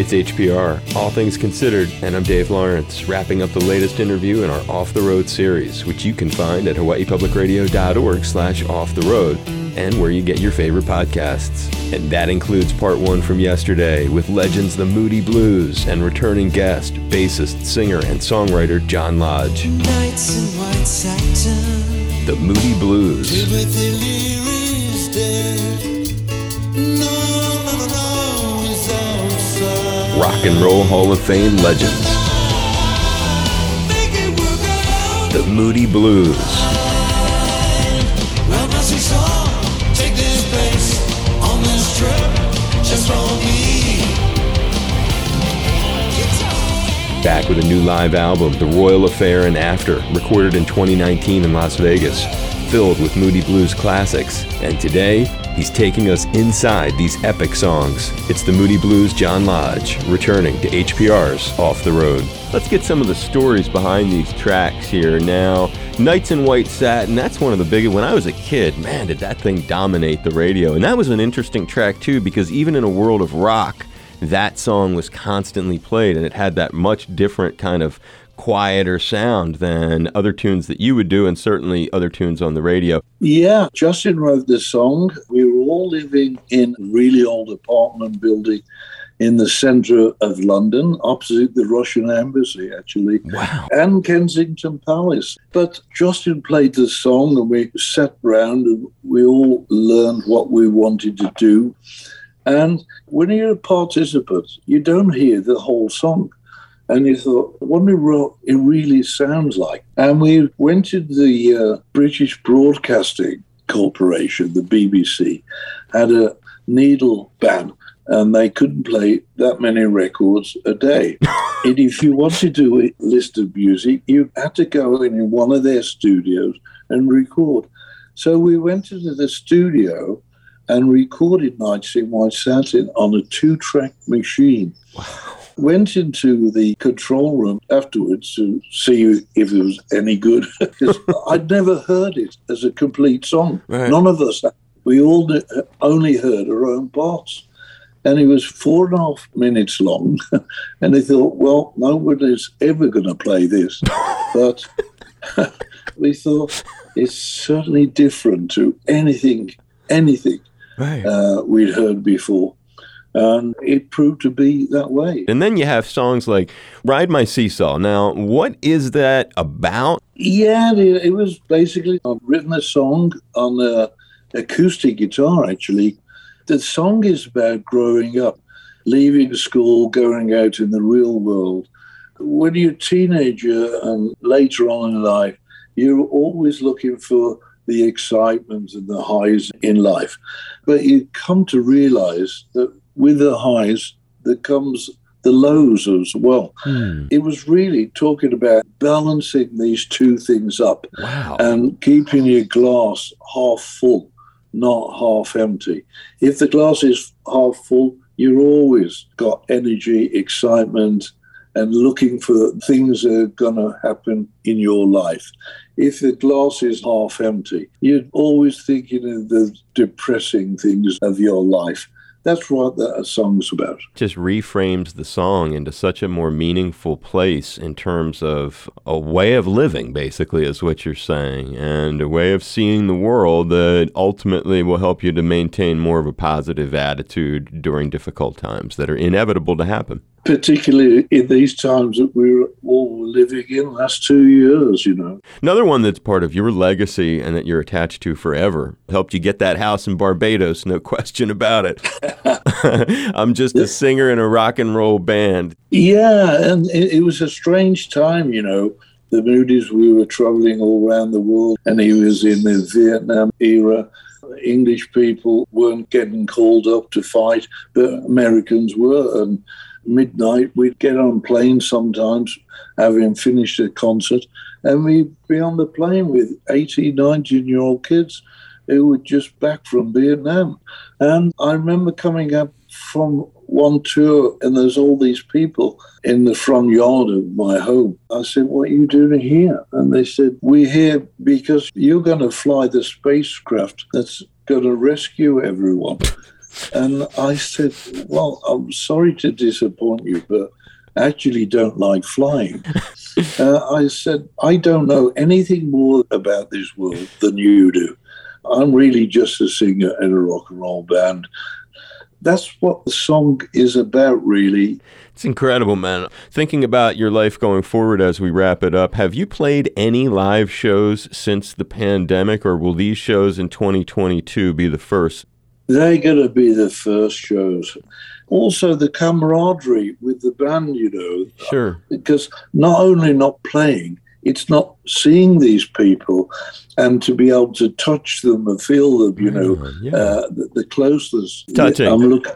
It's HPR, All Things Considered, and I'm Dave Lawrence, wrapping up the latest interview in our Off the Road series, which you can find at hawaiipublicradio.org slash off the road and where you get your favorite podcasts. And that includes part one from yesterday with legends The Moody Blues and returning guest, bassist, singer, and songwriter John Lodge. The Moody Blues. Rock and Roll Hall of Fame legends. The Moody Blues. Back with a new live album, The Royal Affair and After, recorded in 2019 in Las Vegas, filled with Moody Blues classics. And today, he's taking us inside these epic songs. It's the Moody Blues John Lodge, returning to HPR's Off the Road. Let's get some of the stories behind these tracks here now. Nights in White Satin, that's one of the biggest. When I was a kid, man, did that thing dominate the radio. And that was an interesting track, too, because even in a world of rock, that song was constantly played and it had that much different kind of quieter sound than other tunes that you would do and certainly other tunes on the radio. Yeah, Justin wrote this song. We were all living in a really old apartment building in the center of London, opposite the Russian embassy, actually, wow. and Kensington Palace. But Justin played the song, and we sat round and we all learned what we wanted to do. And when you're a participant, you don't hear the whole song. And you thought, I wonder what it really sounds like. And we went to the uh, British Broadcasting Corporation, the BBC, had a needle ban and they couldn't play that many records a day. and if you wanted to do a list of music, you had to go in one of their studios and record. So we went into the studio and recorded Nights in White Satin on a two track machine. Wow. Went into the control room afterwards to see if it was any good. I'd never heard it as a complete song. Right. None of us. We all only heard our own parts. And it was four and a half minutes long. and they thought, well, nobody's ever going to play this. but we thought it's certainly different to anything, anything Right. uh, we'd heard before. And it proved to be that way. And then you have songs like Ride My Seesaw. Now, what is that about? Yeah, it, it was basically I've written a song on uh, acoustic guitar, actually. The song is about growing up, leaving school, going out in the real world. When you're a teenager and later on in life, you're always looking for the excitement and the highs in life. But you come to realize that with the highs, there comes the lows as well. Hmm. It was really talking about balancing these two things up Wow. and keeping your glass half full, not half empty. If the glass is half full, you're always got energy, excitement, and looking for things that are going to happen in your life. If the glass is half empty, you're always thinking of the depressing things of your life. That's what that song's about. just reframes the song into such a more meaningful place in terms of a way of living, basically, is what you're saying, and a way of seeing the world that ultimately will help you to maintain more of a positive attitude during difficult times that are inevitable to happen. Particularly in these times that we're all living in last two years, you know. Another one that's part of your legacy and that you're attached to forever helped you get that house in Barbados, no question about it. I'm just a singer in a rock and roll band. Yeah, and it, it was a strange time, you know. The Moody's, we were traveling all around the world, and he was in the Vietnam era. English people weren't getting called up to fight, but Americans were. And midnight, we'd get on planes sometimes, having finished a concert, and we'd be on the plane with 18, 19 year old kids who were just back from Vietnam. And I remember coming up from one tour, and there's all these people in the front yard of my home. I said, What are you doing here? And they said, We're here because you're going to fly the spacecraft that's going to rescue everyone. And I said, Well, I'm sorry to disappoint you, but I actually don't like flying. uh, I said, I don't know anything more about this world than you do. I'm really just a singer in a rock and roll band. That's what the song is about, really. It's incredible, man. Thinking about your life going forward as we wrap it up, have you played any live shows since the pandemic, or will these shows in 2022 be the first? They're going to be the first shows. Also, the camaraderie with the band, you know. Sure. Because not only not playing, it's not seeing these people and to be able to touch them and feel them, you know, yeah. uh, the, the, closeness. Touching. I'm, look,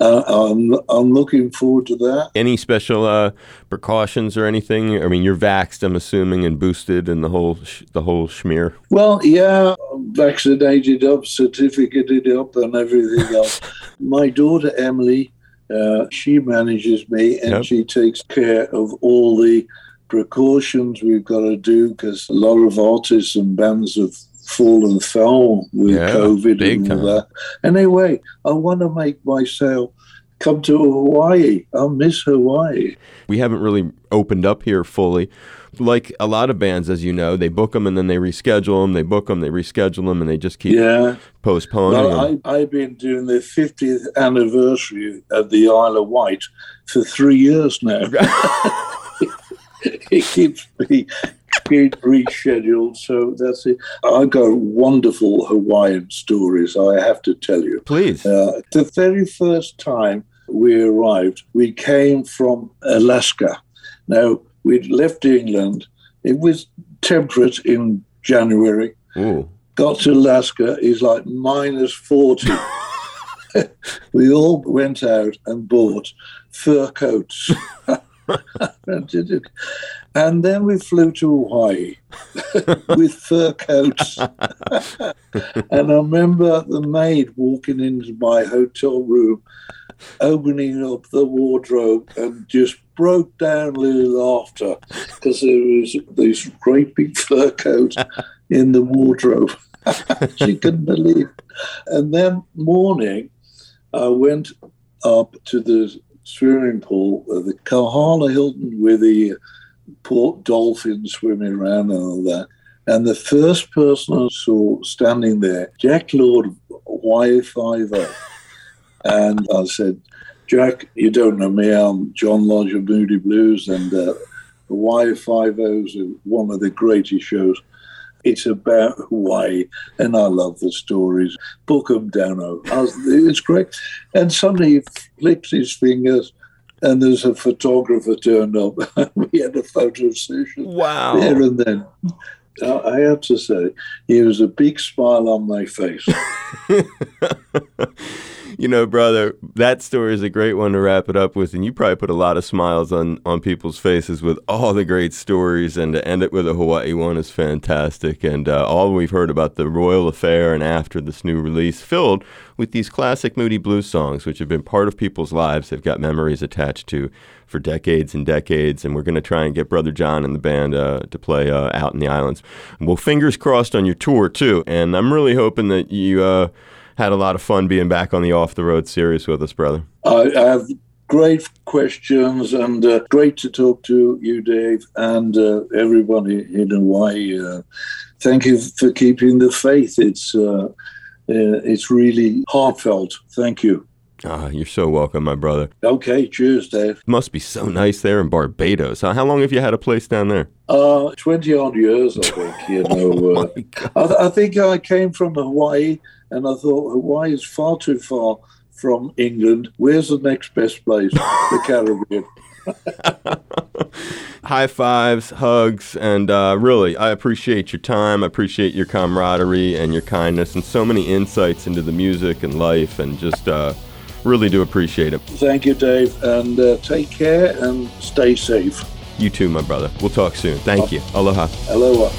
uh, I'm, I'm looking forward to that. Any special uh, precautions or anything? I mean, you're vaxxed, I'm assuming, and boosted and the whole sh- the whole schmear. Well, yeah, vaccinated up, certificated up, and everything else. My daughter Emily, uh, she manages me, and yep. she takes care of all the precautions we've got to do because a lot of artists and bands have fallen foul with yeah, COVID and all time. that. Anyway, I want to make myself come to Hawaii. I miss Hawaii. We haven't really opened up here fully. Like a lot of bands, as you know, they book them and then they reschedule them. They book them, they reschedule them, and they just keep yeah. postponing well. I, I've been doing the 50th anniversary of the Isle of Wight for three years now. it keeps me being rescheduled. So that's it. I got wonderful Hawaiian stories, I have to tell you. Please. Uh, the very first time we arrived, we came from Alaska. Now, we'd left England. It was temperate in January. Ooh. Got to Alaska, it's like minus 40. we all went out and bought fur coats. and then we flew to Hawaii with fur coats. and I remember the maid walking into my hotel room, opening up the wardrobe, and just broke down little laughter because there was this great big fur coat in the wardrobe. she couldn't believe. And then morning, I went up to the swimming pool, uh, the Kahala Hilton with the port dolphins swimming around and all that. And the first person I saw standing there, Jack Lord, Hawaii Five-O. and I said, Jack, you don't know me. I'm John Lodge of Moody Blues, and uh, the Hawaii Five-O is one of the greatest shows. It's about Hawaii, and I love the stories. Book them down. Oh, it's great. And suddenly he flips his fingers, and there's a photographer turned up. we had a photo session. Wow. There and then. I have to say, he was a big smile on my face. you know, brother, that story is a great one to wrap it up with, and you probably put a lot of smiles on on people's faces with all the great stories, and to end it with a Hawaii one is fantastic. And uh, all we've heard about the royal affair and after this new release, filled with these classic Moody Blues songs, which have been part of people's lives. They've got memories attached to for decades and decades, and we're going to try and get Brother John and the band uh, to play uh, out in the islands. Well, fingers crossed on your tour too, and I'm really hoping that you uh, had a lot of fun being back on the Off the Road series with us, brother. I have great questions and uh, great to talk to you, Dave, and uh, everybody in Hawaii. Uh, thank you for keeping the faith. It's uh, uh, it's really heartfelt. Thank you. Ah, you're so welcome, my brother. Okay, cheers, Dave. Must be so nice there in Barbados. How long have you had a place down there? Uh, 20 odd years, I think. You know, uh, I, I, think I came from Hawaii and I thought Hawaii is far too far from England. Where's the next best place? the Caribbean. High fives, hugs, and uh, really, I appreciate your time. I appreciate your camaraderie and your kindness, and so many insights into the music and life, and just uh, really do appreciate it. Thank you, Dave, and uh, take care and stay safe. You too, my brother. We'll talk soon. Thank you. Aloha. Aloha.